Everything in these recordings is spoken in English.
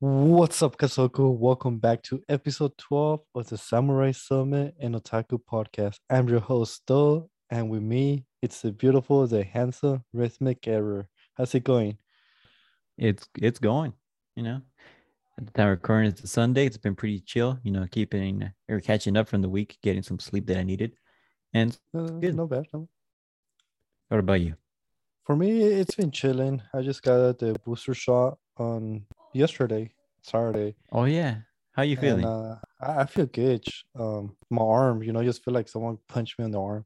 What's up, Kasoku? Welcome back to episode 12 of the Samurai Summit and Otaku podcast. I'm your host, Do, and with me, it's the beautiful, the handsome, rhythmic error. How's it going? It's it's going, you know. At the time of recording, it's a Sunday. It's been pretty chill, you know, keeping or catching up from the week, getting some sleep that I needed. And Uh, Good. No bad. No. what about you? For me, it's been chilling. I just got the booster shot on yesterday, Saturday. Oh yeah. How you feeling? And uh, I, I feel good. Um, my arm, you know, I just feel like someone punched me on the arm.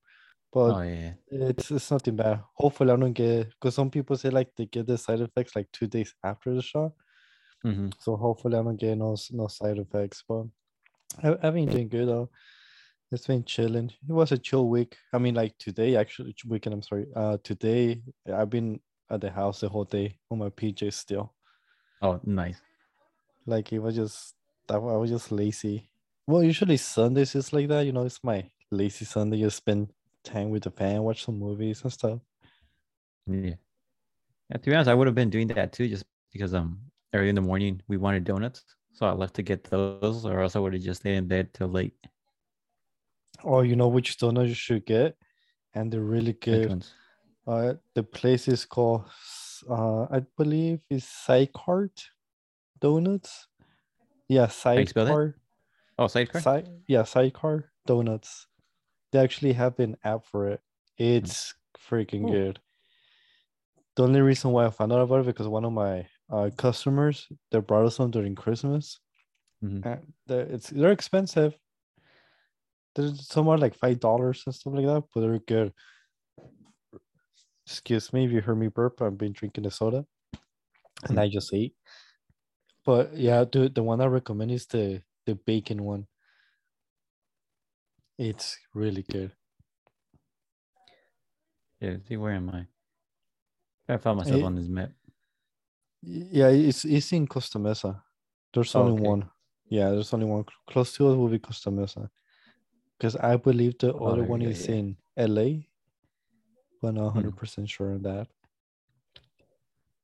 But oh yeah. It's it's nothing bad. Hopefully, I don't get because some people say like they get the side effects like two days after the shot. hmm So hopefully, I don't get no no side effects. But I, I've been doing good though. It's been chilling. It was a chill week. I mean, like today actually weekend. I'm sorry. Uh, today I've been at the house the whole day on my PJs still. Oh nice. Like it was just I, was just lazy. Well, usually Sundays is like that. You know, it's my lazy Sunday. Just spend time with the fan, watch some movies and stuff. Yeah. Yeah, to be honest, I would have been doing that too, just because um early in the morning we wanted donuts. So I left to get those, or else I would have just stayed in bed till late. Oh, you know which donuts you should get, and they're really good. Uh, the place is called, uh, I believe is Sidecart Donuts. Yeah? Sidecar. Oh, sidecar? Side, yeah, Sidecar Donuts. They actually have an app for it. It's freaking Cool. good. The only reason why I found out about it because one of my uh, customers they brought us some during Christmas. Mhm. And they're, it's they're expensive. They're somewhere like five dollars and stuff like that, but they're good. Excuse me if you heard me burp. I've been drinking a soda, and. I just ate. But yeah, dude, the one I recommend is the the bacon one. It's really good. Yeah, see where am I? I found myself Eh, on this map. Yeah, it's it's in Costa Mesa. There's only Okay. one. Yeah, there's only one close to us will be Costa Mesa. Because I believe the Oh, other one is yeah. in LA, but I'm not Hmm. 100% sure on that.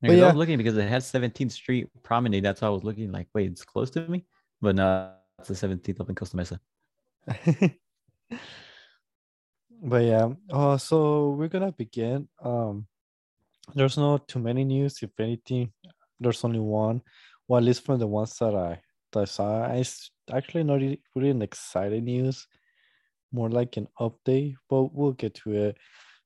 Yeah, I was looking because it has 17th Street Promenade. That's why I was looking like, wait, it's close to me, but no, it's the 17th up in Costa Mesa. But yeah, uh, so we're gonna begin. Um, there's not too many news. If anything, there's only one. Well, at least from the ones that I that I saw, I s- actually not really, really an exciting news, more like an update. But we'll get to it.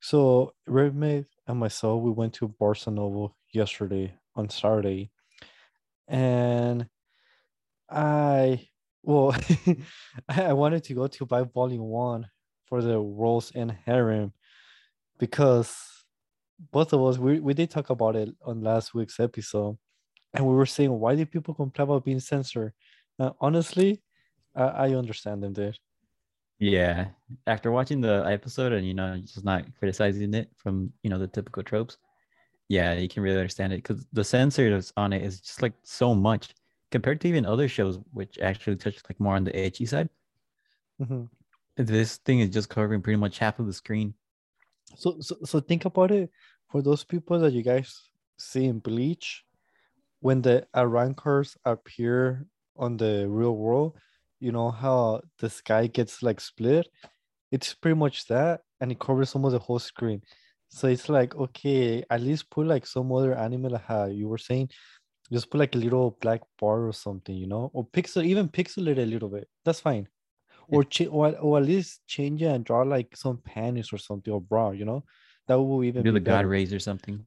So Redmate and myself, we went to Barcelona yesterday on Saturday, and I well, I I wanted to go to buy Volume One for the World's End Harem because both of us we, we did talk about it on last week's episode, and we were saying why do people complain about being censored? Uh, honestly, I, I understand them, dude. Yeah. After watching the episode and, you know, just not criticizing it from, you know, the typical tropes, yeah, you can really understand it because the censor that's on it is just like so much compared to even other shows, which actually touch like more on the edgy side. Mhm. This thing is just covering pretty much half of the screen. So, so so think about it for those people that you guys see in Bleach, when the Arrancars appear on the real world, you know how the sky gets like split. It's pretty much that, and it covers almost the whole screen. So it's like okay, at least put like some other anime like how you were saying, just put like a little black bar or something, you know, or pixel even pixel it a little bit. That's fine. Or, cha- or or at least change it and draw like some panties or something or bra, you know, that will even Do be the God better. rays or something.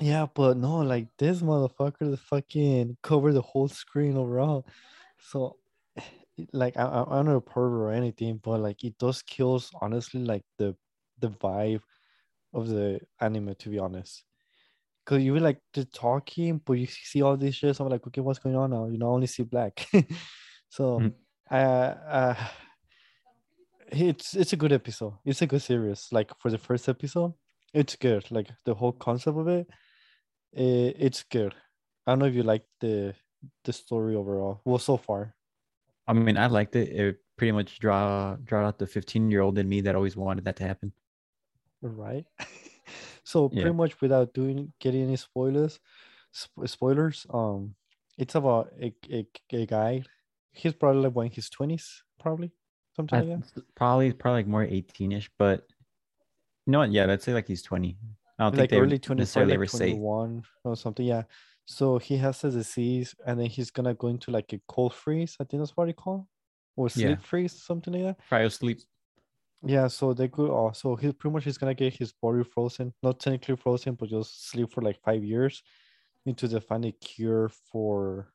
Yeah, but no, like this motherfucker, the fucking cover the whole screen overall. So, like, I, I- I'm not a pervert or anything, but like, it does kills honestly, like the the vibe of the anime, to be honest. Cause you were like the talking, but you see all these shit. So I'm like, okay, what's going on now? You know, I only see black. so, Mm. uh, uh, it's it's a good episode. It's a good series. Like for the first episode, it's good. Like the whole concept of it, eh, it's good. I don't know if you like the the story overall. Well, so far, I mean, I liked it. It pretty much draw draw out the 15 year old in me that always wanted that to happen. right? so Yeah. pretty much without doing getting any spoilers, sp- spoilers. Um, it's about a, a, a guy. He's probably like in his twenties, probably something I, like probably probably like more 18ish, but you know what? Yeah, let's say like he's 20. I don't like think they early would 20 necessarily like ever say 21 or something yeah so he has a disease and then he's gonna go into like a cold freeze i think that's what they call or sleep Yeah. freeze something like that cryo sleep. yeah so they could also he pretty much is gonna get his body frozen not technically frozen but just sleep for like five years into to find a cure for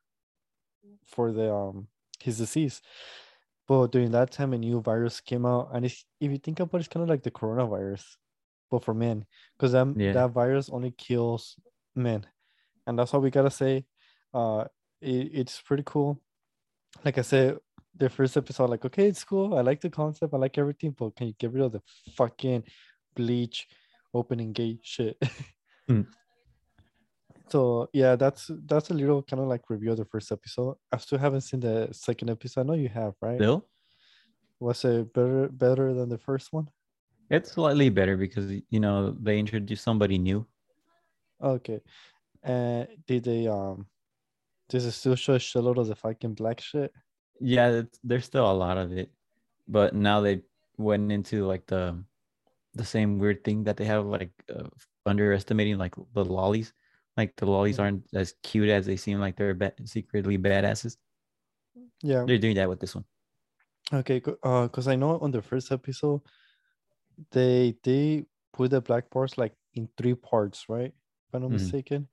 for the um his disease but during that time a new virus came out and it's, if you think about it, it's kind of like the coronavirus but for men because that, Yeah. that virus only kills men and that's all we gotta say. Uh it, it's pretty cool. Like i said the first episode like okay it's cool. I like the concept. I like everything but can you get rid of the fucking bleach opening gate shit? Mm. so yeah that's that's a little kind of like review of the first episode. I still haven't seen the second episode. I know you have right? Still, was it better better than the first one? It's slightly better because you know they introduced somebody new. okay and did they um does it still show a shitload of the fucking black shit Yeah, there's still a lot of it, but now they went into like the the same weird thing that they have like uh, underestimating like the lollies. Like the lollies Mhm. aren't as cute as they seem. Like they're ba- secretly badasses. yeah They're doing that with this one. Okay, uh, because I know on the first episode, they they put the black parts like in three parts, right? If I'm not Mhm. mistaken.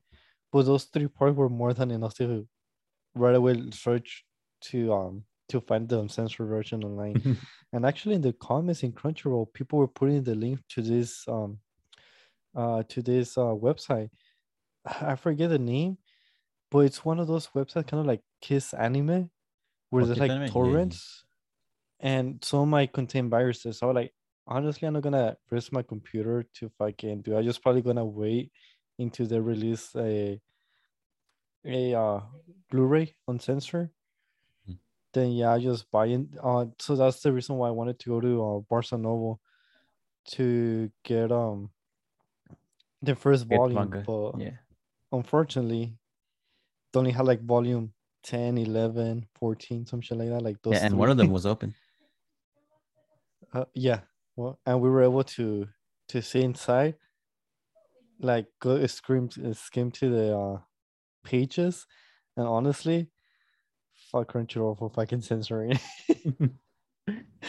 But those three parts were more than enough to right away search to um to find the uncensored version online. and actually, in the comments in Crunchyroll, people were putting the link to this um uh to this uh website. I forget the name, but it's one of those websites kind of like Kiss Anime, where Oh, there's like torrents, and some might contain viruses. So like honestly, I'm not gonna risk my computer to fucking do. I just probably gonna wait until the release a a uh Blu-ray on censor. Mm. Then yeah, I just buy it. Uh, so that's the reason why I wanted to go to uh, Barnes and Noble to get um the first Get volume, manga. but Yeah. unfortunately they only had like volume 10 11 14 some shit like that like those Yeah, and one of them was open. uh, yeah well and we were able to to see inside like go scream skim to the uh pages and honestly fuck crunchyroll for fucking censoring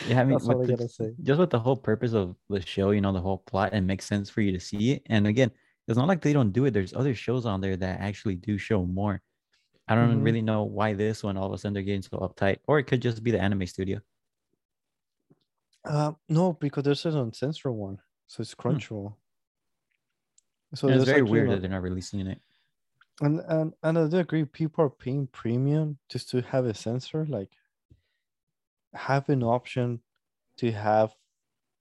Yeah, I mean, That's all with I the- say. just with the whole purpose of the show, you know, the whole plot, it makes sense for you to see it. And again, it's not like they don't do it. There's other shows on there that actually do show more. I don't Mhm. really know why this one all of a sudden they're getting so uptight, or it could just be the anime studio. uh no because there's an uncensored one so it's crunchyroll so it's very actually weird no- that they're not releasing it. And and and I do agree. People are paying premium just to have a sensor. Like, have an option to have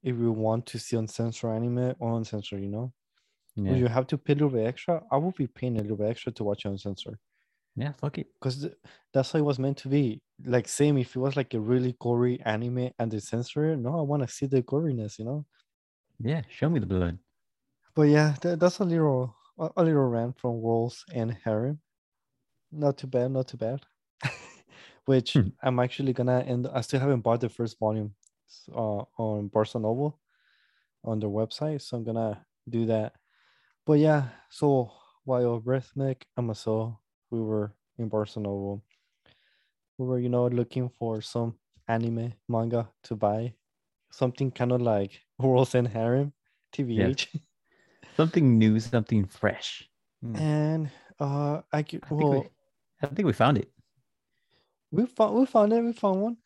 if you want to see uncensored anime or uncensored. You know, Yeah, you have to pay a little bit extra? I would be paying a little bit extra to watch uncensored yeah, fuck it. because that's how it was meant to be. Like, same if it was like a really gory anime and they censor it. No, I want to see the goriness. You know. Yeah, show me the blood. But yeah, tha- that's a little a, little rant from World's End Harem. Not too bad, not too bad. Which Hmm. I'm actually gonna end. I still haven't bought the first volume uh, on Barca Noble on their website, so I'm gonna do that. But yeah, so while Rhythmic and myself, we were in Barca Noble, we were you know looking for some anime manga to buy, something kind of like World's End Harem, TVH. Something new, something fresh. Hmm. and uh i could I think, well we, I think we found it. we found we found it we found one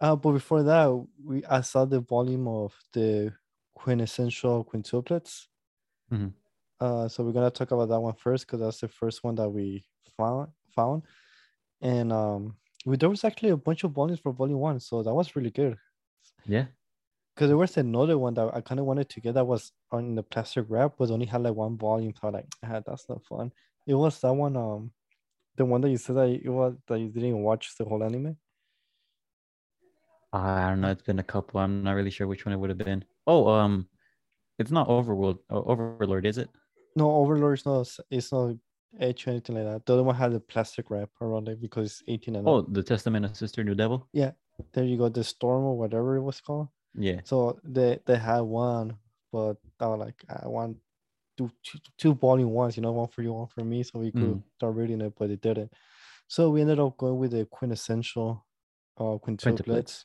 uh but before that we i saw the volume of the quintessential quintuplets Mhm. uh so we're gonna talk about that one first because that's the first one that we found found and um we, there was actually a bunch of volumes for volume one so that was really good Yeah, because there was another one that i kind of wanted to get that was on the plastic wrap but only had like one volume so i was like ah, that's not fun it was that one um the one that you said that it was that you didn't watch the whole anime I don't know. It's been a couple. I'm not really sure which one it would have been. Oh, um, it's not Overworld. Oh, Overlord, is it? no overlord is not it's not edge or anything like that. The other one had a plastic wrap around it because it's 18 and Oh, up. the Testament of Sister New Devil. Yeah, there you go, the storm or whatever it was called. Yeah. So they they had one, but I was like, I want two two, two volume ones, you know, one for you, one for me, so we could Mm. start reading it, but it didn't. So we ended up going with the quintessential uh quintuplets. Quintuplets.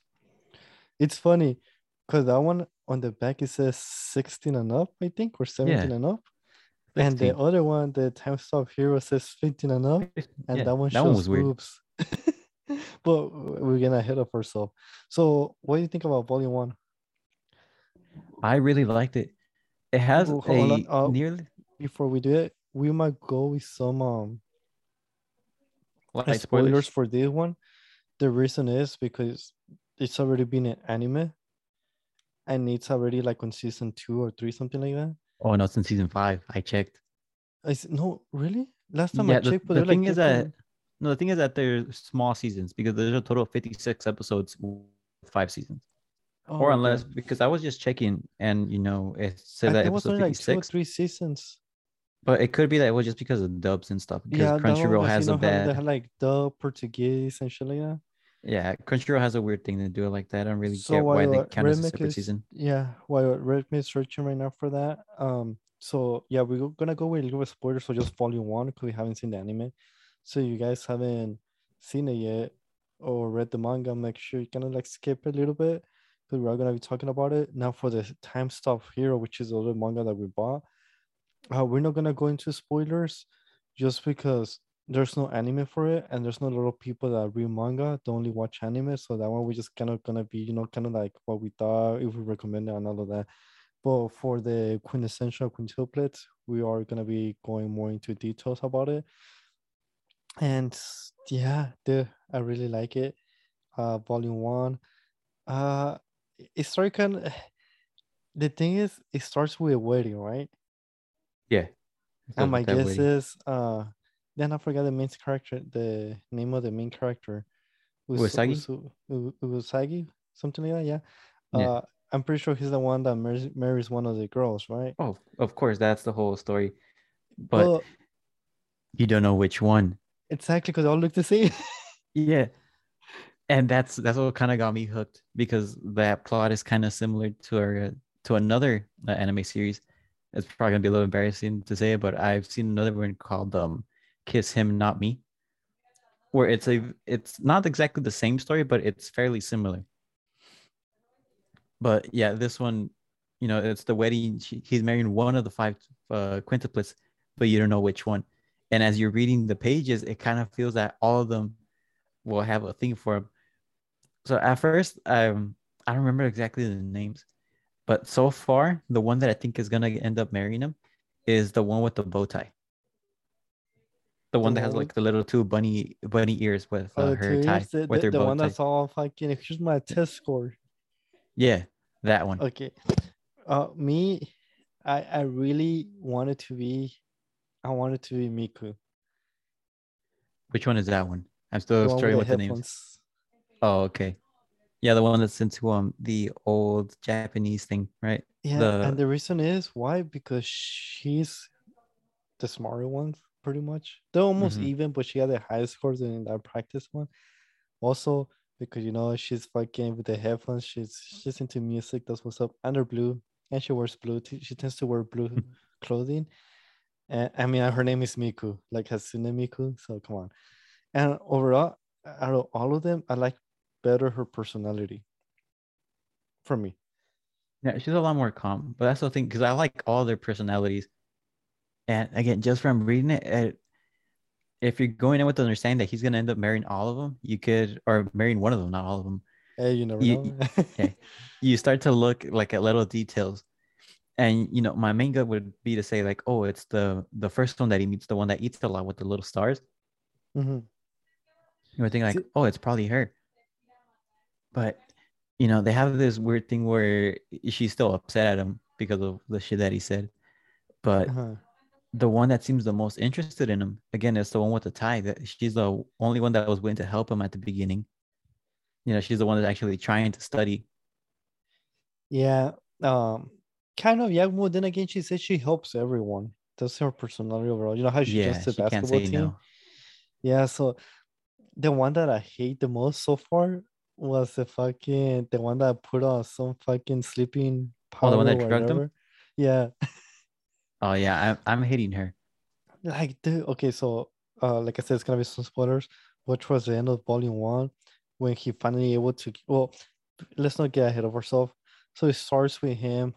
It's funny because that one on the back it says 16 and up, I think, or 17 and up. And the other one, the time stop hero says 15 and up, and Yeah, that one that shows one boobs. but we're gonna hit up ourselves. So what do you think about volume one? I really liked it. It has hold a uh, nearly before we do it, we might go with some um light spoilers for this one. The reason is because it's already been an anime, and it's already like on season two or three, something like that. Oh no, it's in season five. I checked. I no, really? Last time I Yeah, the, checked, but the they're thing like is that no, the thing is that they're small seasons because there's a total of 56 episodes, with five seasons. Oh, or okay. unless because I was just checking and you know it I said that it was only like two or 56, three seasons. but it could be that it was just because of dubs and stuff. Because Yeah, Crunchyroll was, has you a know they bad had like the Portuguese and shit like that. yeah, Crunchyroll has a weird thing to do it like that. I don't really So get why they count as a separate is- season. Yeah, while Redmi is searching right now for that. Um, so yeah, we're gonna go with a little bit spoilers So just volume one because we haven't seen the anime. So you guys haven't seen it yet or read the manga, make sure you kind of like skip a little bit because we're gonna be talking about it. Now for the time stop hero, which is the other manga that we bought. Uh, we're not gonna go into spoilers just because there's no anime for it and there's not a lot of people that read manga they only watch anime. So that one we're just kind of gonna be you know kind of like what we thought if we recommend it and all of that. But for the quintessential quintuplets we are gonna be going more into details about it. And yeah the i really like it. Uh volume one. Uh it of the thing is it starts with a wedding right Yeah. and my guess way. is uh then I forgot the main character, the name of the main character. Us- Usagi? Usu- U- Usagi, something like that. Yeah. Yeah. Uh, I'm pretty sure he's the one that marries, marries one of the girls, right? Oh, of course, that's the whole story. But Well, you don't know which one. exactly because they all look the same. Yeah. And that's that's what kind of got me hooked because that plot is kind of similar to our to another uh, anime series. It's probably gonna be a little embarrassing to say, but I've seen another one called um "Kiss Him, Not Me," where it's a it's not exactly the same story, but it's fairly similar. But yeah, this one, you know, it's the wedding. she- He's marrying one of the five uh, quintuplets, but you don't know which one. And as you're reading the pages, it kind of feels that all of them will have a thing for him. So at first, um, I don't remember exactly the names, but so far, the one that I think is gonna end up marrying him is the one with the bow tie. The one that has like the little two bunny bunny ears with Oh, uh, the her tie years, the, with the, her the bow one tie. that's all fucking. Here's my test score. Yeah, that one. Okay. Uh, me, I I really wanted to be, I wanted to be Miku. Which one is that one? I'm still one with with the names. Oh, okay. Yeah, the one that's into um the old Japanese thing, right? Yeah, The- and the reason is why because she's the smarter one, pretty much. They're almost Mhm. even, but she had the highest scores in that practice one. Also, because you know she's fucking with the headphones, she's she's into music. That's what's up. And her blue, and she wears blue. T- she tends to wear blue clothing. And I mean, her name is Miku, like Hatsune Miku. So come on. And overall, out of all of them, I like better her personality. For me. Yeah, she's a lot more calm. But that's the thing, because I like all their personalities. And again, just from reading it, it, if you're going in with the understanding that he's gonna end up marrying all of them, you could, or marrying one of them, not all of them. Hey, you never You- know. okay. You start to look like at little details, and you know, my main gut would be to say like, oh, it's the the first one that he meets, the one that eats a lot with the little stars. Mhm. You would think like, See- oh, it's probably her. But you know, they have this weird thing where she's still upset at him because of the shit that he said. But Uh-huh. the one that seems the most interested in him, again, is the one with the tie. That she's the only one that was willing to help him at the beginning. You know, she's the one that's actually trying to study. Yeah. Um kind of yeah, well then again she said she helps everyone. that's her personality overall. You know how she yeah, just the basketball team. no. Yeah, so the one that I hate the most so far was the fucking the one that put on some fucking sleeping powder Oh, the one that drugged him? Yeah, Oh yeah, I'm I'm hating her. like dude. Okay, so uh, like I said, it's gonna be some spoilers. Which was the end of volume one when he finally able to. Well, let's not get ahead of ourselves. So it starts with him.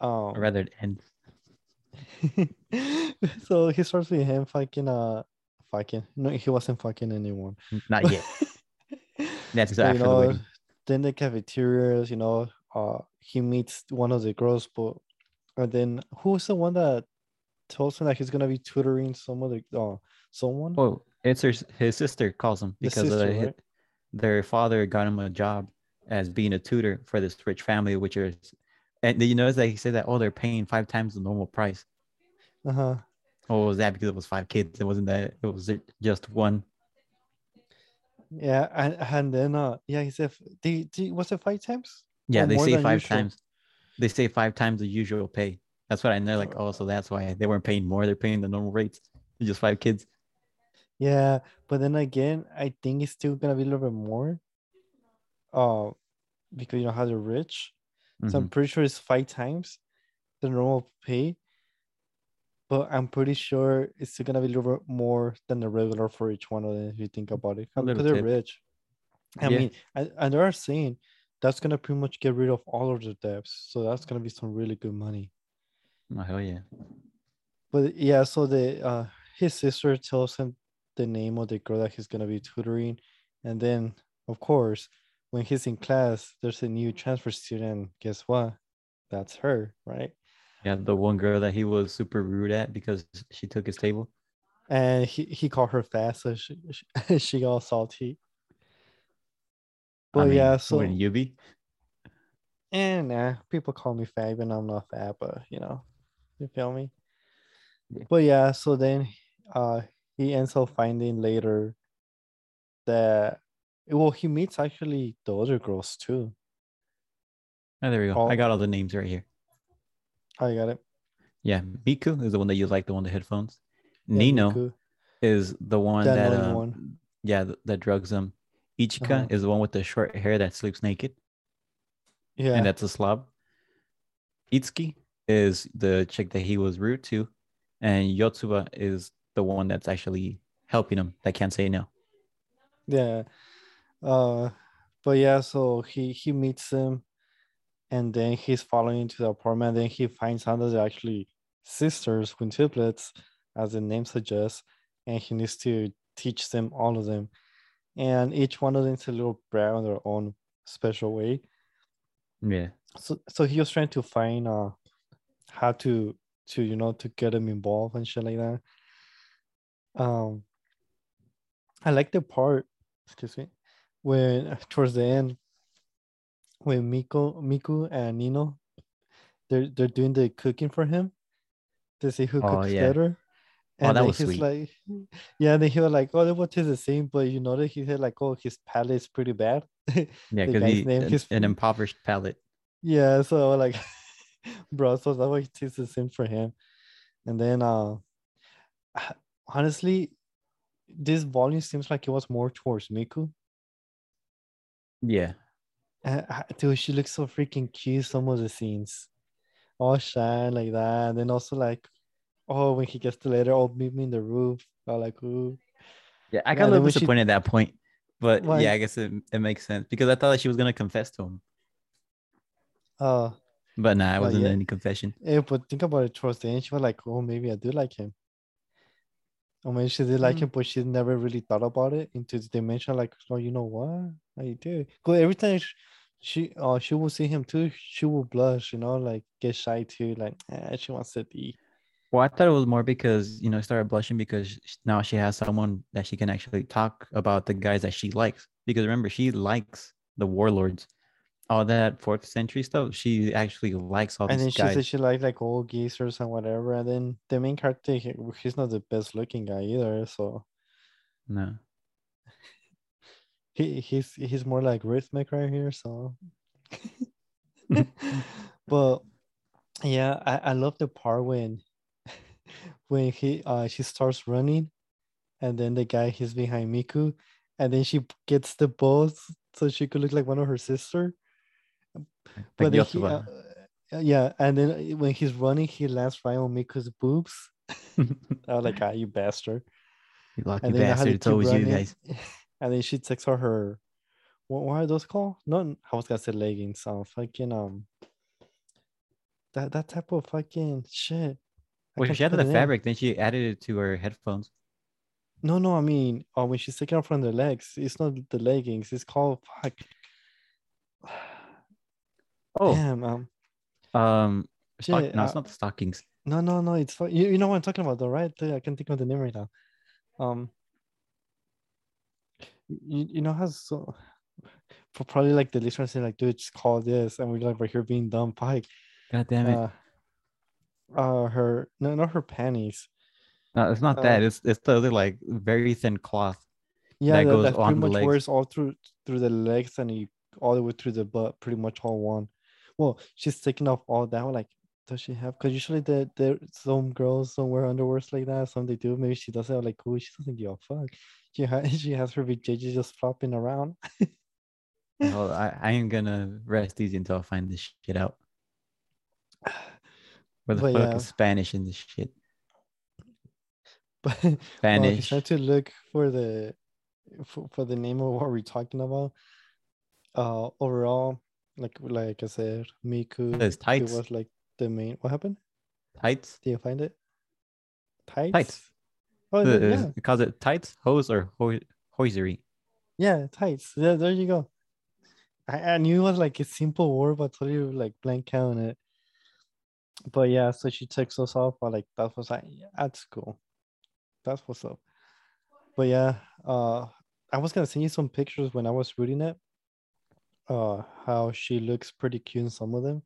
Um, Or rather, it ends. so he starts with him fucking uh fucking no he wasn't fucking anyone. Not yet. That's you know, then the cafeterias, you know, uh he meets one of the girls, but and then who's the one that tells him that he's gonna be tutoring some other uh someone? Oh, it's her, his sister calls him because uh, sister, right? their father got him a job as being a tutor for this rich family, which is, and you notice that he said that oh they're paying five times the normal price. Uh-huh. Oh, was that because it was five kids? It wasn't that it was just one. Yeah, and, and then uh yeah, he said the, the was it five times? Yeah, Or they say five usual? times. They say five times the usual pay. That's what I know. Like, oh, so that's why they weren't paying more. They're paying the normal rates. It's just five kids. Yeah, but then again, I think it's still gonna be a little bit more. Uh, because you know how they're rich. So I'm Mhm. pretty sure it's five times the normal pay. But I'm pretty sure it's still gonna be a little bit more than the regular for each one of them if you think about it. Because they're rich. I Yeah. mean, and, and they're saying that's gonna pretty much get rid of all of the debts. So that's gonna be some really good money. Oh hell yeah. But yeah, so the uh his sister tells him the name of the girl that he's gonna be tutoring, and then of course, when he's in class, there's a new transfer student. Guess what? That's her, right? Yeah, the one girl that he was super rude at because she took his table. And he, he called her fat, so she she, she got salty. I But mean, yeah, so wouldn't you be? and nah, people call me fat, even I'm not fat, but you know, you feel me? Yeah. But yeah, so then uh he ends up finding later that well he meets actually the other girls too. Oh, there we go. all- I got all the names right here. I got it. Yeah, Miku is the one that you like, the one with the headphones. Yeah, Nino Miku. is the one that, annoying um, one. yeah, th- that drugs him. Ichika Uh-huh. is the one with the short hair that sleeps naked, Yeah. and that's a slob. Itsuki is the chick that he was rude to, and Yotsuba is the one that's actually helping him that can't say no. Yeah. Uh but yeah, so he he meets them and then he's following to the apartment, then he finds out that they're actually sisters, quintuplets, as the name suggests, and he needs to teach them all of them. And each one of them is a little brat in their own special way. Yeah, So so he was trying to find uh how to to you know to get them involved and shit like that. Um I like the part, excuse me, when towards the end, when Miko, Miku and Nino, they're they're doing the cooking for him to see who Oh, cooks yeah. better. Oh, And that then was he's sweet. like, yeah, then he was like, oh, they will taste the same, but you know that he said like, oh, his palate is pretty bad. yeah, because he name, an, his an impoverished palate. Yeah, so like, bro, so that way tastes the same for him. And then, uh, honestly, this volume seems like it was more towards Miku. Yeah, Uh, dude, she looks so freaking cute. Some of the scenes, all shine like that. And then also like, oh, when he gets to letter, oh, meet me in the roof. I like, ooh, yeah. I Yeah, got a little when she- disappointed at that point, but Why? yeah, I guess it, it makes sense because I thought that she was gonna confess to him, uh, but nah, it wasn't yet. any confession. yeah. But think about it. Towards the end, she was like, oh, maybe I do like him. Or maybe she did like Mm. him, but she never really thought about it into the dimension. Like, oh, you know what? I do. Cause every time sh- she, uh, she will see him too. She will blush, you know, like get shy too. Like, eh, she wants to be. Well, I thought it was more because you know started blushing because now she has someone that she can actually talk about the guys that she likes. Because remember, she likes the warlords, all that fourth century stuff. She actually likes all And then these she guys. said she liked like old geezers and whatever. And then the main character, he- he's not the best looking guy either. So no, he he's he's more like rhythmic right here. So, but yeah, I I love the part when when he uh she starts running, and then the guy he's behind Miku, and then she gets the balls so she could look like one of her sister. Like But he, uh, yeah, and then uh, when he's running, he lands right on Miku's boobs. I was like, ah, you bastard. you lucky And bastard. It's always you guys. And then she takes out her, what, what are those called? Not, I was gonna say leggings. Um, fucking um, that that type of fucking shit. I Well, she added the fabric, then she added it to her headphones. No, no, I mean, oh, when she's taking off from the legs, it's not the leggings. It's called fuck. Oh, Damn, um, um, stock- no, it's uh, not the stockings. No, no, no. It's. You, you know what I'm talking about, though, right? I can think of the name right now. Um, you, you know how so for probably like the listeners say like, dude, just call this, and we're like right here being dumb. Pike, God damn it. uh, uh, her no, not her panties. no, it's not uh, that. It's it's the other like very thin cloth. Yeah, That that, goes that pretty on the much legs. wears all through through the legs and you all the way through the butt, pretty much all one. Well, she's taking off all that. Like, does she have? Because usually the, there some girls don't wear underwears like that. Some they do. Maybe she does have like cool. She doesn't give a fuck. She has she has her BJJ just flopping around. Well, I, I ain't gonna rest easy until I find this shit out. Where the But fuck yeah. is Spanish in this shit? But well, if you Spanish. try to look for the for, for the name of what we're talking about, uh, overall, like like I said, Miku, There's it was like the main. What happened? Tights. Do you find it? Tights. Tights. Oh, The- yeah, yeah, it tights, hose, or hoi- hosiery. yeah, tights. Yeah, there you go. I, I knew it was like a simple word, but totally like blank out on it. But yeah, so she takes us off. But like that was like, that's cool. That's what's up. But yeah, uh, I was gonna send you some pictures when I was reading it. Uh, how she looks pretty cute in some of them.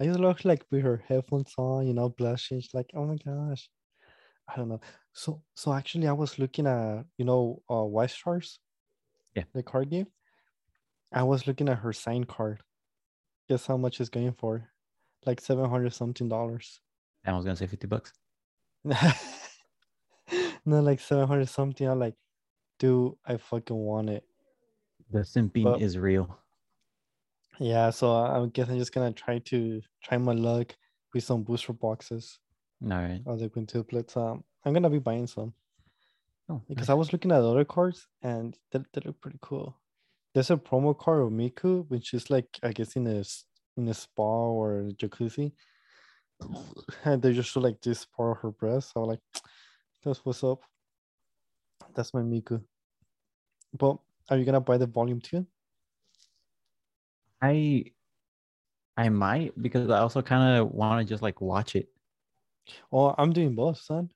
I just look like with her headphones on, you know, blushing. She's like, oh my gosh. I don't know. So so actually I was looking at, you know, uh Weiss Schwarz. Yeah. The card game. I was looking at her sign card. Guess how much it's going for? Like seven hundred something dollars. I was gonna say fifty bucks. no, like seven hundred something. I'm like, dude, I fucking want it. The simping But- is real. Yeah, so I guess I'm just gonna try to try my luck with some booster boxes All right. of the quintuplets. Um, I'm gonna be buying some Oh, because nice. I was looking at other cards and they, they look pretty cool. There's a promo card of Miku, which is like I guess in a in a spa or a jacuzzi, and they just show like this part of her breast. So I'm like, that's what's up. That's my Miku. But are you gonna buy the volume two? I I might because I also kind of want to just like watch it. Oh, I'm doing both, son.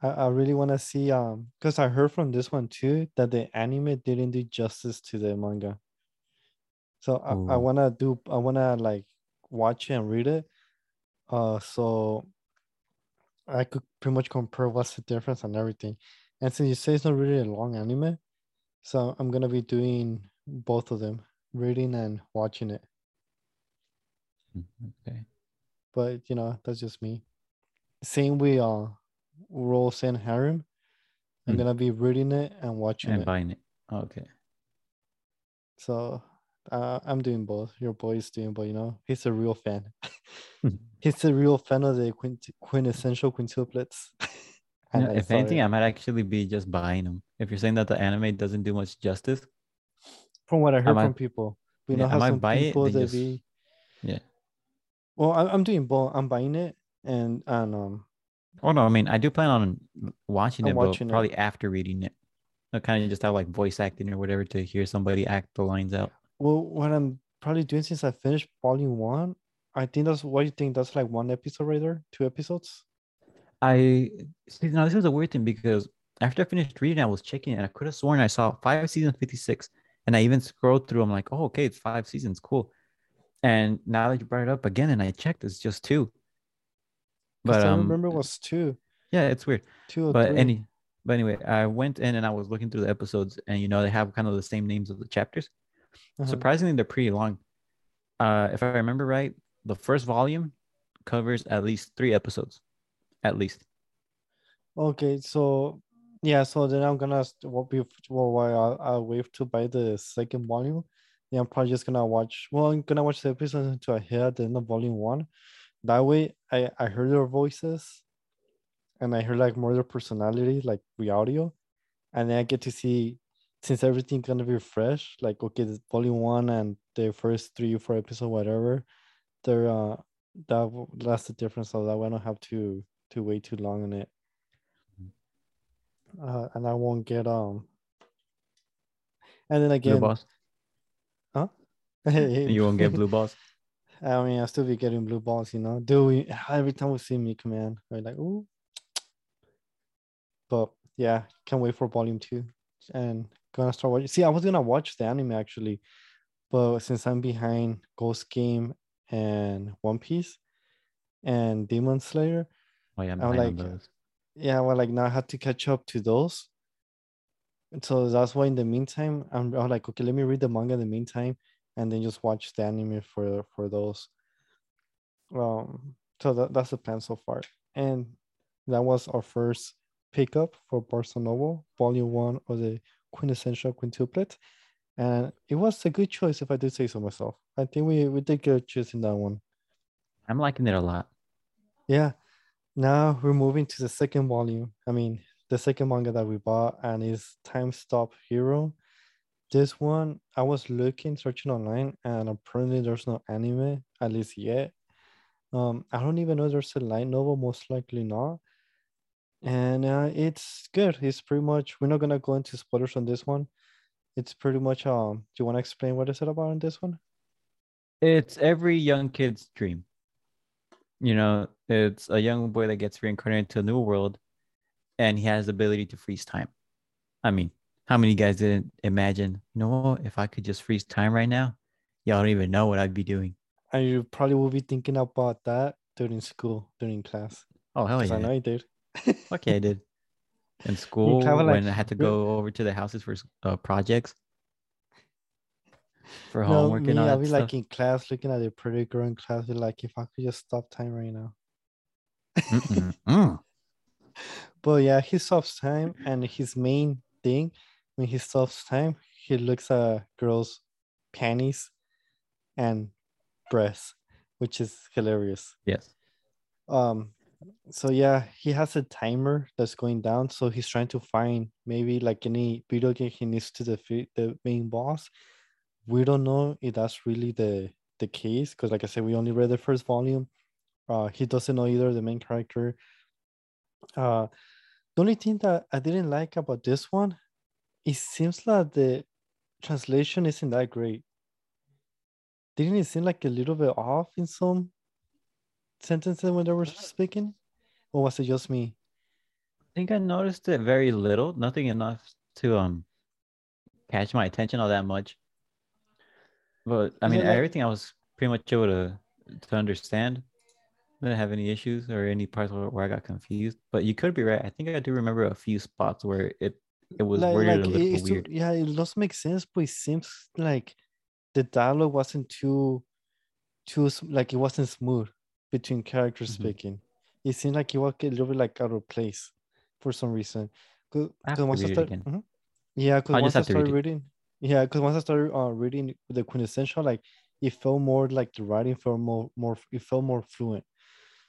I, I really want to see um because I heard from this one too that the anime didn't do justice to the manga. So I, I wanna do I wanna like watch it and read it. Uh so I could pretty much compare what's the difference and everything. And since you say it's not really a long anime, so I'm gonna be doing both of them, reading and watching it. Mm, Okay. but you know that's just me. Same with uh, World's End Harem. I'm Hmm. gonna be reading it and watching And it. buying it. Okay. So uh, I'm doing both. Your boy is doing, but you know he's a real fan. he's a real fan of the quint- quintessential quintuplets. I if anything, it. I might actually be just buying them. If you're saying that the anime doesn't do much justice, from what I heard might- from people, we yeah, know I how might some buy it, people then they just- be. yeah. Well, I, I'm doing both. I'm buying it and and um Oh no, I mean I do plan on watching I'm it, but watching it. probably after reading it. I kind of just have like voice acting or whatever to hear somebody act the lines out. well what I'm probably doing since I finished volume one. I think that's what you think. That's like one episode right there, two episodes. I see now this is a weird thing because after I finished reading, I was checking and I could have sworn I saw five seasons, 56. And I even scrolled through, I'm like, oh, okay, it's five seasons, cool. And now that you brought it up again and I checked, it's just two. But But I um remember it was two, yeah, it's weird. two but three. any but anyway, I went in and I was looking through the episodes and you know they have kind of the same names of the chapters. Uh-huh. Surprisingly, they're pretty long. Uh if I remember right, the first volume covers at least three episodes. at least. Okay, so yeah, so then I'm gonna what be well, I'll, I'll wait to buy the second volume. Yeah, I'm probably just gonna watch. Well, I'm gonna watch the episode until I hear the end of volume one. That way, I I heard their voices, and I heard like more their personality, like the audio, and then I get to see since everything's gonna be fresh. Like okay, volume one and the first three or four episode, whatever, they're uh that that's the difference. So that way I don't have to to wait too long on it uh, and I won't get um. And then again, Blue balls. huh? You won't get blue balls. I mean, I'll still be getting blue balls, you know. Do we every time we see me command, we're like, ooh. But yeah, can't wait for volume two, and gonna start watching. See, I was gonna watch the anime actually, but since I'm behind Ghost Game and One Piece and Demon Slayer, Oh yeah, I'm I'm like-. Yeah, well, like now I had to catch up to those. And so that's why in the meantime, I'm, I'm like, okay, let me read the manga in the meantime, and then just watch the anime for for those. Um, so that, that's the plan so far, and that was our first pickup for Barca Novo, Volume One of the quintessential quintuplet, and it was a good choice if I do say so myself. I think we we did good choosing that one. I'm liking it a lot. Yeah. Now we're moving to the second volume. I mean, the second manga that we bought, and is Time Stop Hero. This one, I was looking, searching online, and apparently there's no anime, at least yet. Um, I don't even know if there's a light novel, most likely not. And uh, it's good. It's pretty much. We're not gonna go into spoilers on this one. It's pretty much. Um, do you want to explain what is it about in this one? It's every young kid's dream. You know, it's a young boy that gets reincarnated to a new world and he has the ability to freeze time. I mean, how many guys didn't imagine, you know what, if I could just freeze time right now, y'all don't even know what I'd be doing. And you probably will be thinking about that during school, during class. Oh, hell Because I know you did. Okay, I did. In school, when I had to go over to the houses for uh, projects, for No, homework me, and all I'll that be stuff. like in class looking at a pretty girl in class, be like, if I could just stop time right now. Mm. But yeah, he stops time, and his main thing when he stops time, he looks at girls' panties and breasts, which is hilarious. Yes. Um, so yeah, he has a timer that's going down, so he's trying to find maybe like any video game he needs to defeat the main boss. We don't know if that's really the the case because, like I said, we only read the first volume. Uh, he doesn't know either the main character. Uh, the only thing that I didn't like about this one, it seems like the translation isn't that great. Didn't it seem like a little bit off in some sentences when they were speaking? Or was it just me? I think I noticed it very little, nothing enough to um catch my attention all that much. But I mean, everything I was pretty much able to to understand. Didn't have any issues or any parts where, where I got confused. But you could be right. I think I do remember a few spots where it it was like, worded like a little it's too- weird. yeah, it does make sense, but it seems like the dialogue wasn't too, too like it wasn't smooth between characters Mhm. speaking. It seemed like it was a little bit like out of place for some reason. Because I have to once I it started, again. Mhm. yeah, because once I have to read started reading, yeah, because once I started uh, reading the quintessential, like it felt more like the writing felt more more it felt more fluent.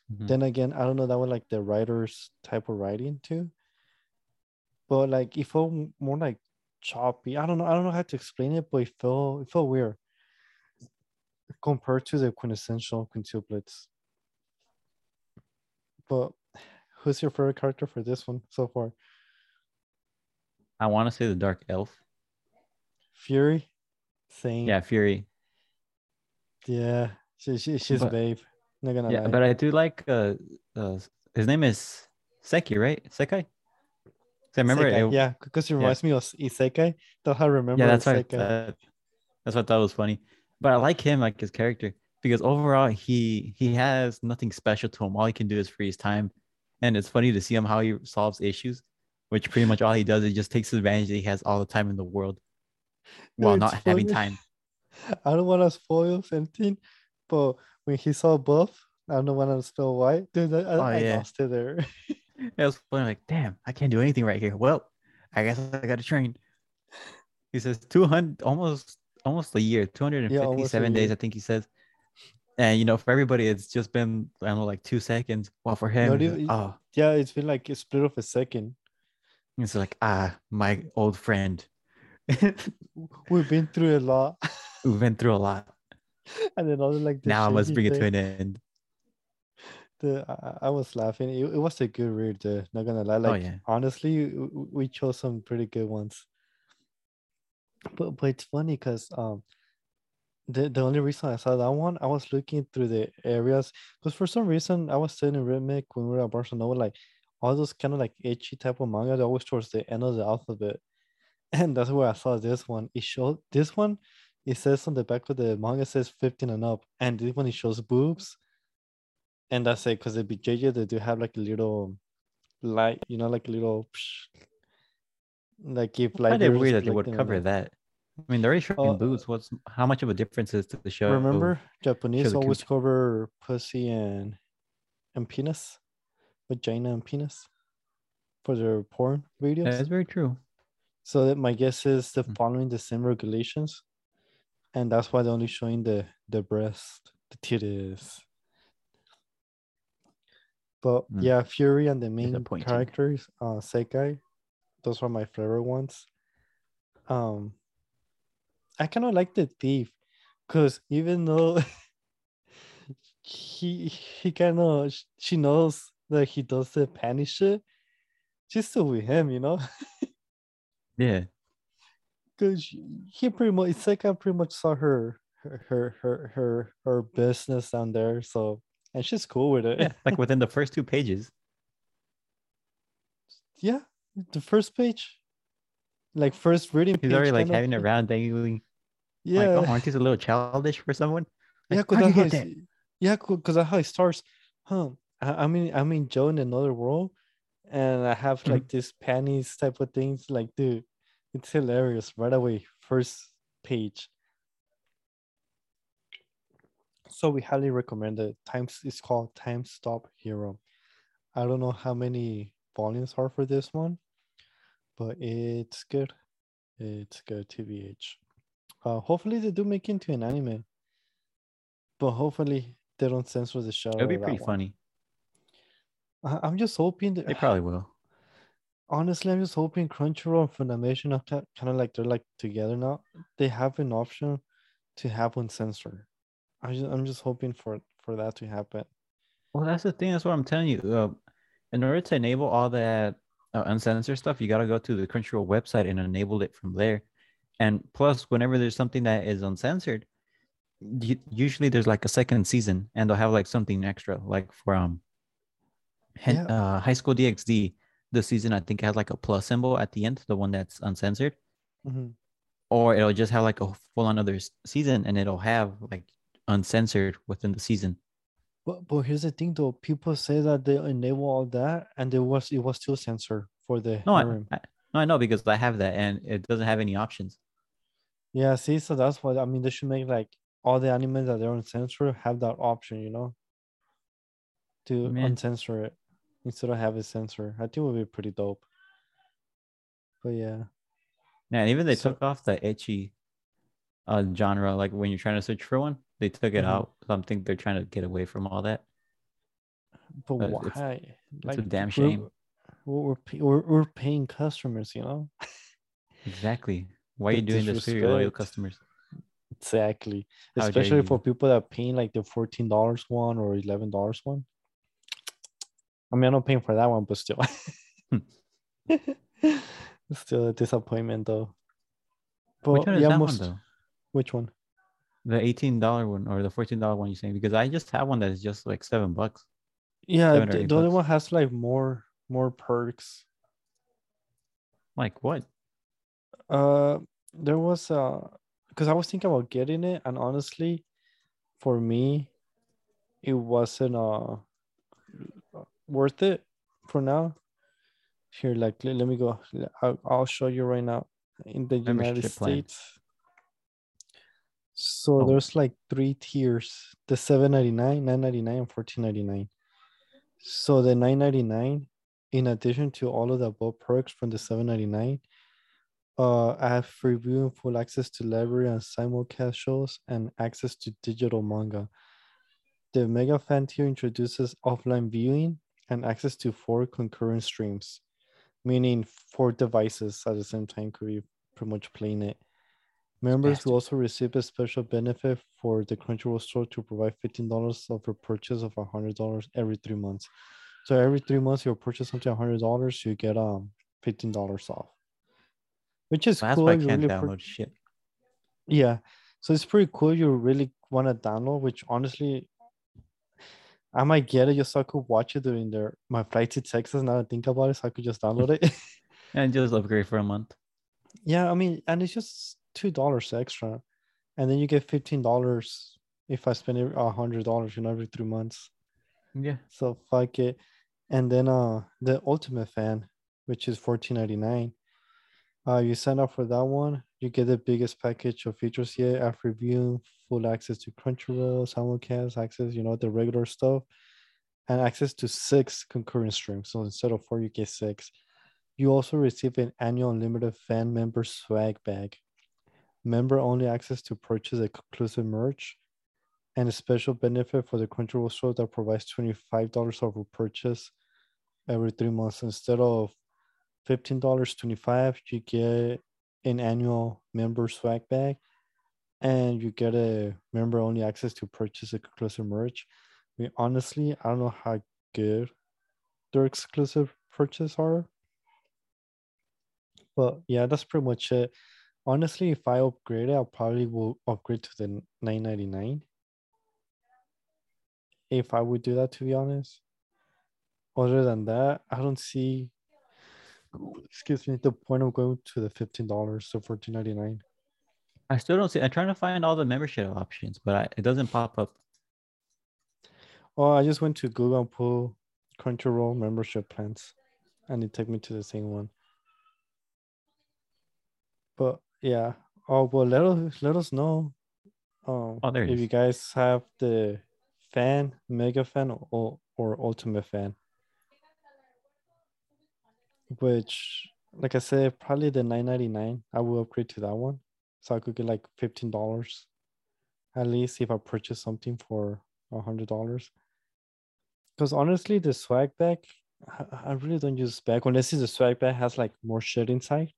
Mhm. Then again, I don't know that was like the writer's type of writing too. But like it felt more like choppy. I don't know. I don't know how to explain it, but it felt it felt weird compared to the quintessential quintuplets. But who's your favorite character for this one so far? I want to say the Dark Elf. Fury, Same. Yeah, Fury. Yeah. She, she she's But- babe. Not gonna Yeah, lie. but I do like uh, uh his name is Seki, right? Sekai. I remember Isekai, it, yeah, because it reminds me of Isekai. How I remember yeah, that's Isekai. that, that's what I thought was funny. But I like him, like his character, because overall he he has nothing special to him. All he can do is freeze time, and it's funny to see him how he solves issues, which pretty much all he does is just takes advantage that he has all the time in the world, while it's not having time. I don't want to spoil something, but when he saw Buff I don't know when to spell white. Dude, I, Oh, I, I yeah. lost it there. It was funny. Like, damn, I can't do anything right here. Well, I guess I got to train. He says 200, almost, almost a year, 257 days, year. I think he says. And, you know, for everybody, it's just been, I don't know, like two seconds. Well, for him, even- like, oh, yeah, it's been like a split of a second. it's like, ah, my old friend. We've been through a lot. We've been through a lot. and then all the like now I must shaky bring it to an end. the, I, I was laughing. It, it was a good read, though, not gonna lie. Like Oh, yeah. honestly, we chose some pretty good ones. But but it's funny because um the, the only reason I saw that one, I was looking through the areas because for some reason I was studying in Rhythmic when we were at Barcelona, like all those kind of like ecchi type of manga, they're always towards the end of the alphabet. And that's where I saw this one. It showed this one, it says on the back of the manga it says 15 and up, and this one it shows boobs. And that's it because the BJJ they do have like a little light, you know, like a little psh, like if like find it weird that they would cover that. I mean, they're already showing Uh, boobs. What's how much of a difference is to the show? Remember, Japanese always cover pussy and and penis, vagina and penis for their porn videos. That's very true. So that my guess is they're Mm. following the same regulations, and that's why they're only showing the the breast, the titties. But Mm. yeah, Fury and the main characters, uh, Sekai, those are my favorite ones. Um, I kind of like the thief, cause even though he he kind of she knows that he does the shit, she's still with him, you know. Yeah. Cause he pretty much it's like I pretty much saw her her her her her, her business down there. So and she's cool with it. Yeah. Like within the first two pages. Yeah, the first page, like first reading. He's already like having it around dangling. Yeah, Like, oh, aren't these a little childish for someone? yeah, cause how'd that's you how get that? yeah, because that's how it starts. Huh? I, I mean, I mean, Joe in another world, and I have Mhm. like this panties type of things. Like, dude, it's hilarious right away. First page. So we highly recommend it. Times it's called Time Stop Hero. I don't know how many volumes are for this one, but it's good. It's good, TBH. Uh, hopefully they do make it into an anime, but hopefully they don't censor the show. It'd be pretty funny. I'm just hoping that They probably will. honestly, I'm just hoping Crunchyroll and Funimation are kind of like they're like together now. They have an option to have one censor. I just, I'm just hoping for for that to happen. Well, that's the thing. That's what I'm telling you. Uh, in order to enable all that uh, uncensored stuff, you got to go to the Crunchyroll website and enable it from there. And plus, whenever there's something that is uncensored, usually there's like a second season, and they'll have like something extra, like for um, Hen- Yeah. uh, High School DxD. The season I think has like a plus symbol at the end, the one that's uncensored, Mhm. or it'll just have like a full-on other season, and it'll have like uncensored within the season. But but here's the thing though, people say that they enable all that, and it was it was still censored for the No, I. I, no, I know because I have that, and it doesn't have any options. Yeah, see, so that's why I mean they should make like all the animes that they're uncensored have that option, you know, to Man. uncensor it instead of have a censored. I think it would be pretty dope. But yeah, Yeah, and even they So- took off the ecchi uh genre. Like when you're trying to search for one, they took it Mhm. out. So I think they're trying to get away from all that. but Uh, it's- why? It's a damn shame. We're we're, we're we're paying customers, you know. Exactly. Why are you doing this for your loyal customers? Exactly. How Especially for people that paying like the fourteen dollars one or eleven dollars one. I mean, I'm not paying for that one, but still, It's still a disappointment though. But Which one is yeah, that most one though? which one? The eighteen dollar one or the fourteen dollar one you're saying? Because I just have one that is just like seven bucks. Yeah, Seven the, the other one has like more more perks. Like what? Uh, there was uh, because I was thinking about getting it, and honestly, for me, it wasn't uh worth it for now. Here, like let, let me go. I'll, I'll show you right now in the United Membership plan. States. So Oh. there's like three tiers: the 7.99, 9.99, and 14.99. So the 9.99, in addition to all of the above perks from the 7.99, uh, I have free viewing, full access to library and simulcast shows, and access to digital manga. The Mega Fan tier introduces offline viewing and access to four concurrent streams, meaning four devices at the same time could be pretty much playing it. Members will also receive a special benefit for the Crunchyroll store to provide $15 of a purchase of $100 every three months. So every three months you purchase something $100, you get um $15 off. Which is That's cool. why I you can't really download shit. yeah. So it's pretty cool. You really want to download, which honestly, I might get it just so I could watch it during their my flight to Texas. Now I think about it, so I could just download it. And just upgrade for a month. yeah, I mean, and it's just two dollars extra, and then you get fifteen dollars if I spend a hundred dollars, you know, every three months. Yeah. So fuck it. And then uh the ultimate fan, which is fourteen ninety nine. Uh you sign up for that one, you get the biggest package of features yet after viewing, full access to Crunchyroll, simulcast, access, you know, the regular stuff, and access to six concurrent streams. So instead of four, you get six. You also receive an annual unlimited fan member swag bag. Member only access to purchase exclusive merch and a special benefit for the Crunchyroll store that provides $25 off a purchase every three months. Instead of $15, 25 you get an annual member swag bag and you get a member only access to purchase a exclusive merch. I mean, honestly, I don't know how good their exclusive purchase are. But yeah, that's pretty much it. Honestly, if I upgrade it, I probably will upgrade to the 999 if I would do that, to be honest. Other than that, I don't see, excuse me, the point of going to the fifteen dollars to fourteen ninety nine. I still don't see. I'm trying to find all the membership options, but I, it doesn't pop up. Oh, I just went to Google and pull Crunchyroll membership plans, and it took me to the same one. But yeah, oh well, let us let us know. Um, Oh, there if is. you guys have the fan, mega fan, or or ultimate fan. Which, like I said, probably the nine ninety nine. I will upgrade to that one, so I could get like fifteen dollars, at least if I purchase something for a hundred dollars. Because honestly, the swag bag, I, I really don't use bag unless the swag bag has like more shit inside.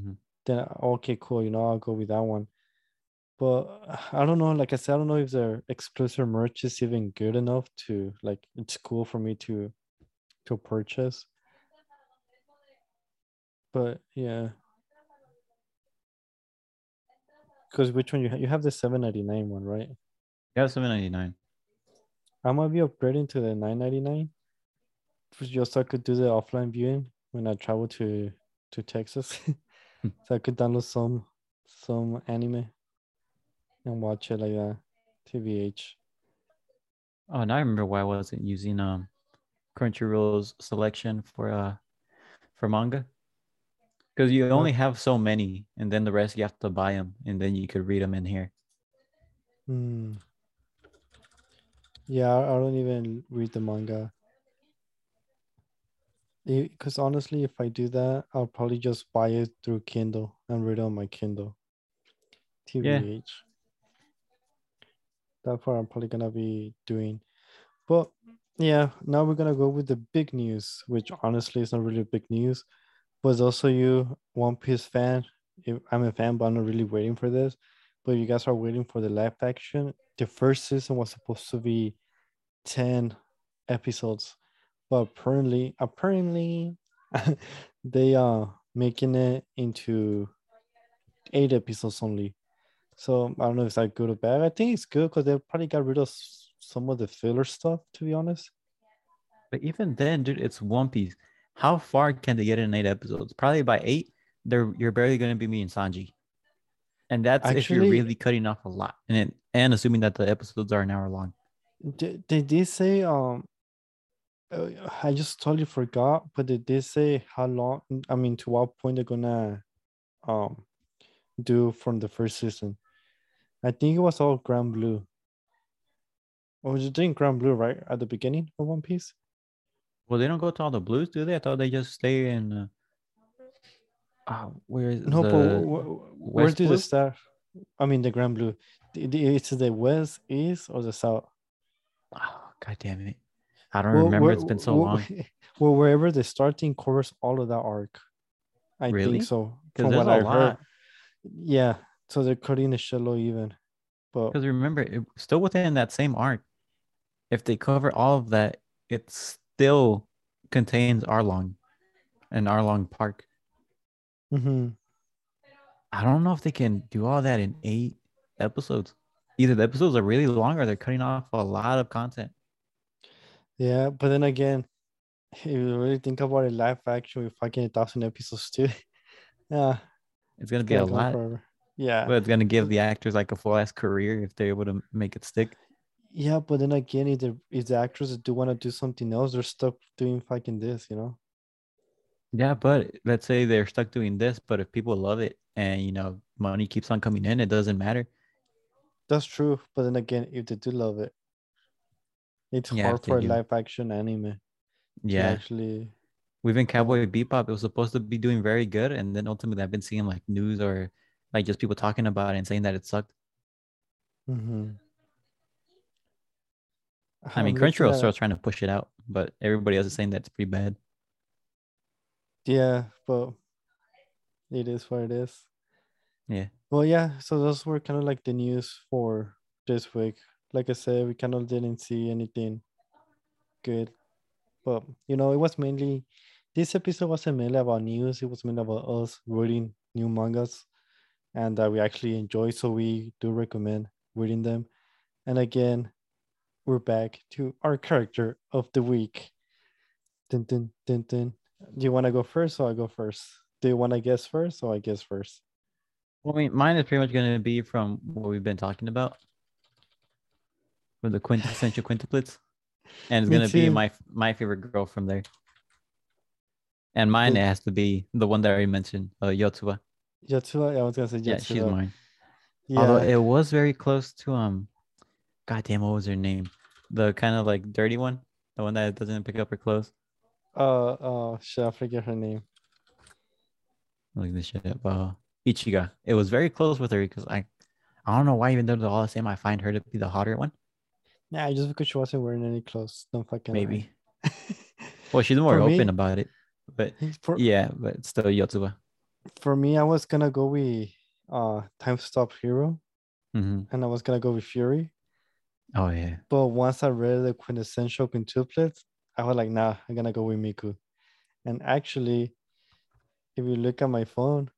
Mhm. Then okay, cool. You know, I'll go with that one. But I don't know. Like I said, I don't know if their exclusive merch is even good enough to like. It's cool for me to to purchase. But yeah. Because which one you ha- you have the seven ninety nine one, right? Yeah, seven ninety nine. I might be upgrading to the nine ninety nine. Just so I could do the offline viewing when I travel to to Texas, so I could download some some anime and watch it like that. TBH. Oh, now I remember why I wasn't using um Crunchyroll's selection for uh for manga. Because you only have so many, and then the rest you have to buy them, and then you could read them in here. Hmm. Yeah, I don't even read the manga. Because honestly, if I do that, I'll probably just buy it through Kindle and read it on my Kindle. TBH. That's what I'm probably gonna be doing. But yeah, now we're gonna go with the big news, which honestly is not really big news. Was also you One Piece fan? I'm a fan, but I'm not really waiting for this. But you guys are waiting for the live action. The first season was supposed to be 10 episodes, but apparently, apparently, they are making it into eight episodes only. So I don't know if that's good or bad. I think it's good because they probably got rid of some of the filler stuff. To be honest, But even then, dude, it's One Piece. How far can they get in eight episodes? Probably by eight, they're you're barely gonna be meeting Sanji. And that's if you're really cutting off a lot. And it, and assuming that the episodes are an hour long. did, did they say um? uh, I just totally forgot, but did they say how long? I mean, to what point they're gonna um do from the first season? I think it was all Grand Blue. Or was it doing Grand Blue right at the beginning of One Piece? Well, they don't go to all the blues, do they? I thought they just stay in. Uh, uh, where is No, the but wh- wh- where West do Blue? the start? I mean, the Grand Blue. The- the- It's the west, east, or the south? Oh, God damn it! I don't Well, remember. where- it's been so well, long. Well, wherever the starting covers all of that arc. I Really? think so. 'Cause From there's what a I heard. Yeah. So they're cutting the shallow even. But Because remember, it, still within that same arc, if they cover all of that, it still contains Arlong and Arlong Park. mhm. I don't know if they can do all that in eight episodes. Either the episodes are really long or they're cutting off a lot of content. yeah, but then again, if you really think about it, live action with fucking a thousand episodes too. yeah. It's gonna be gonna a lot, forever. Yeah. but it's gonna give the actors like a full ass career if they're able to make it stick. Yeah, but then again, if the if the actors do want to do something else, they're stuck doing fucking this, you know? Yeah, but let's say they're stuck doing this, but if people love it and you know money keeps on coming in, it doesn't matter. That's true. But then again, if they do love it, it's Yeah, hard for a do. live action anime Yeah, actually Within Cowboy Bebop, it was supposed to be doing very good, and then ultimately, I've been seeing like news or like just people talking about it and saying that it sucked. Mhm. I mean, um, I'm Crunchyroll uh, at- still trying to push it out, but everybody else is saying that's pretty bad. Yeah, but it is what it is. Yeah. Well, yeah. So those were kind of like the news for this week. Like I said, we kind of didn't see anything good, but you know, it was mainly this episode wasn't mainly about news. It was mainly about us reading new mangas, and that we actually enjoy. So we do recommend reading them. And again, we're back to our character of the week. Dun, dun, dun, dun. Do you want to go first or I go first? Do you want to guess first or I guess first? Well, I mean, mine is pretty much going to be from what we've been talking about with the quintessential quintuplets, and it's going to be my my favorite girl from there. And mine Good. has to be the one that I already mentioned, uh, Yotsuba. Yotsuba? I was gonna say Yeah, she's mine. Yeah, Although it was very close to um, goddamn, what was her name? The kind of like dirty one, the one that doesn't pick up her clothes. uh, oh, shit, I forget her name. Look this shit up. Uh, Ichika. It was very close with her because I, I don't know why even though they're all the same, I find her to be the hotter one. Nah, just because she wasn't wearing any clothes. Don't fucking. Maybe. Well, she's more For me- open about it. But for, yeah, but still Yotsuba. for me, I was gonna go with uh Time Stop Hero, hmm and I was gonna go with Fury. Oh yeah. But once I read the quintessential quintuplets, I was like, nah, I'm gonna go with Miku. And actually, if you look at my phone,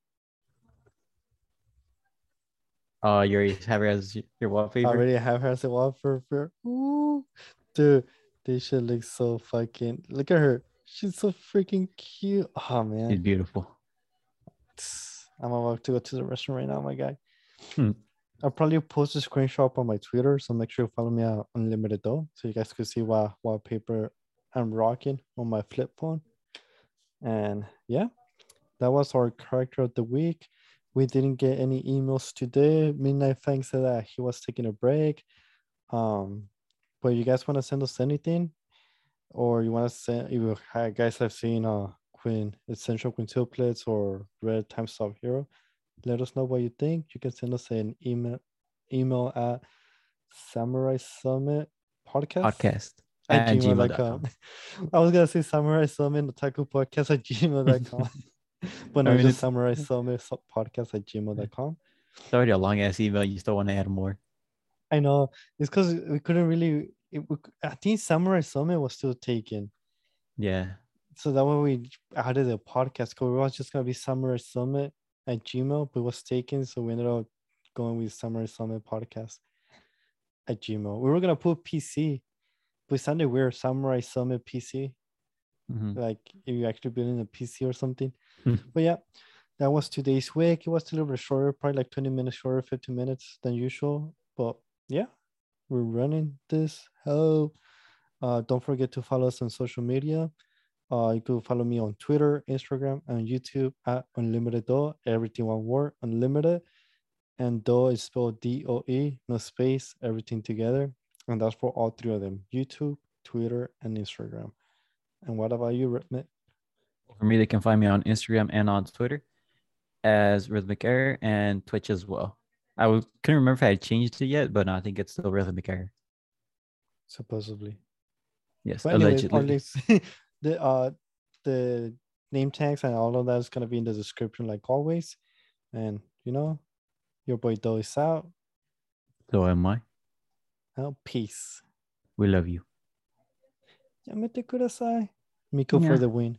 Oh, you already have her as your I wallpaper. already have her as a wallpaper. Ooh, dude, this shit looks so fucking. Look at her. She's so freaking cute. Oh man, She's beautiful. I'm about to go to the restaurant right now, my guy. Hmm. I'll probably post a screenshot on my Twitter, so make sure you follow me at Unlimited Doe, so you guys can see what wallpaper I'm rocking on my flip phone. And yeah, that was our character of the week. We didn't get any emails today. Midnight Fang said that he was taking a break. Um, but you guys want to send us anything, or you want to send? You guys have seen uh Queen Essential Quintuplets or Read Time Stop Hero, let us know what you think. You can send us an email email at Samurai Summit Podcast Podcast at at gmail.com. I was gonna say Samurai Summit Otaku Podcast at gmail.com. but no, I mean, just Samurai Summit Podcast at gmail.com. It's already a long ass email. You still want to add more? I know it's because we couldn't really. It, we, I think Samurai Summit was still taken, Yeah. so that way we added a podcast. Cause it was just gonna be Samurai Summit at Gmail, but was taken, so we ended up going with Samurai Summit Podcast at Gmail. We were gonna put PC, but it sounded weird. Samurai Summit PC. Mhm. like if you actually building a PC or something. Hmm. but yeah, that was today's week. It was a little bit shorter, probably like 20 minutes shorter, 15 minutes than usual. But yeah, we're running this. Hello. Uh, don't forget to follow us on social media. Uh, you can follow me on Twitter, Instagram, and YouTube at Unlimited Doe. Everything one word, Unlimited. and Doe is spelled D O E, no space, everything together. And that's for all three of them YouTube, Twitter, and Instagram. And what about you, Rhythmic? For me, they can find me on Instagram and on Twitter as Rhythmic Error and Twitch as well. I was, couldn't remember if I had changed it yet, but no, I think it's still Rhythmic Error. Supposedly. Yes, But allegedly. least the uh the name tags and all of that is gonna be in the description like always. And you know, your boy Doe is out. So am I. Now peace. We love you. Yamete kudasai. Miku Yeah. for the win.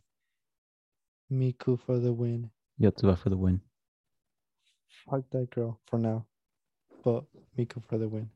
Miku for the win. Yotsuba for the win. Fuck that girl for now. But Miku for the win.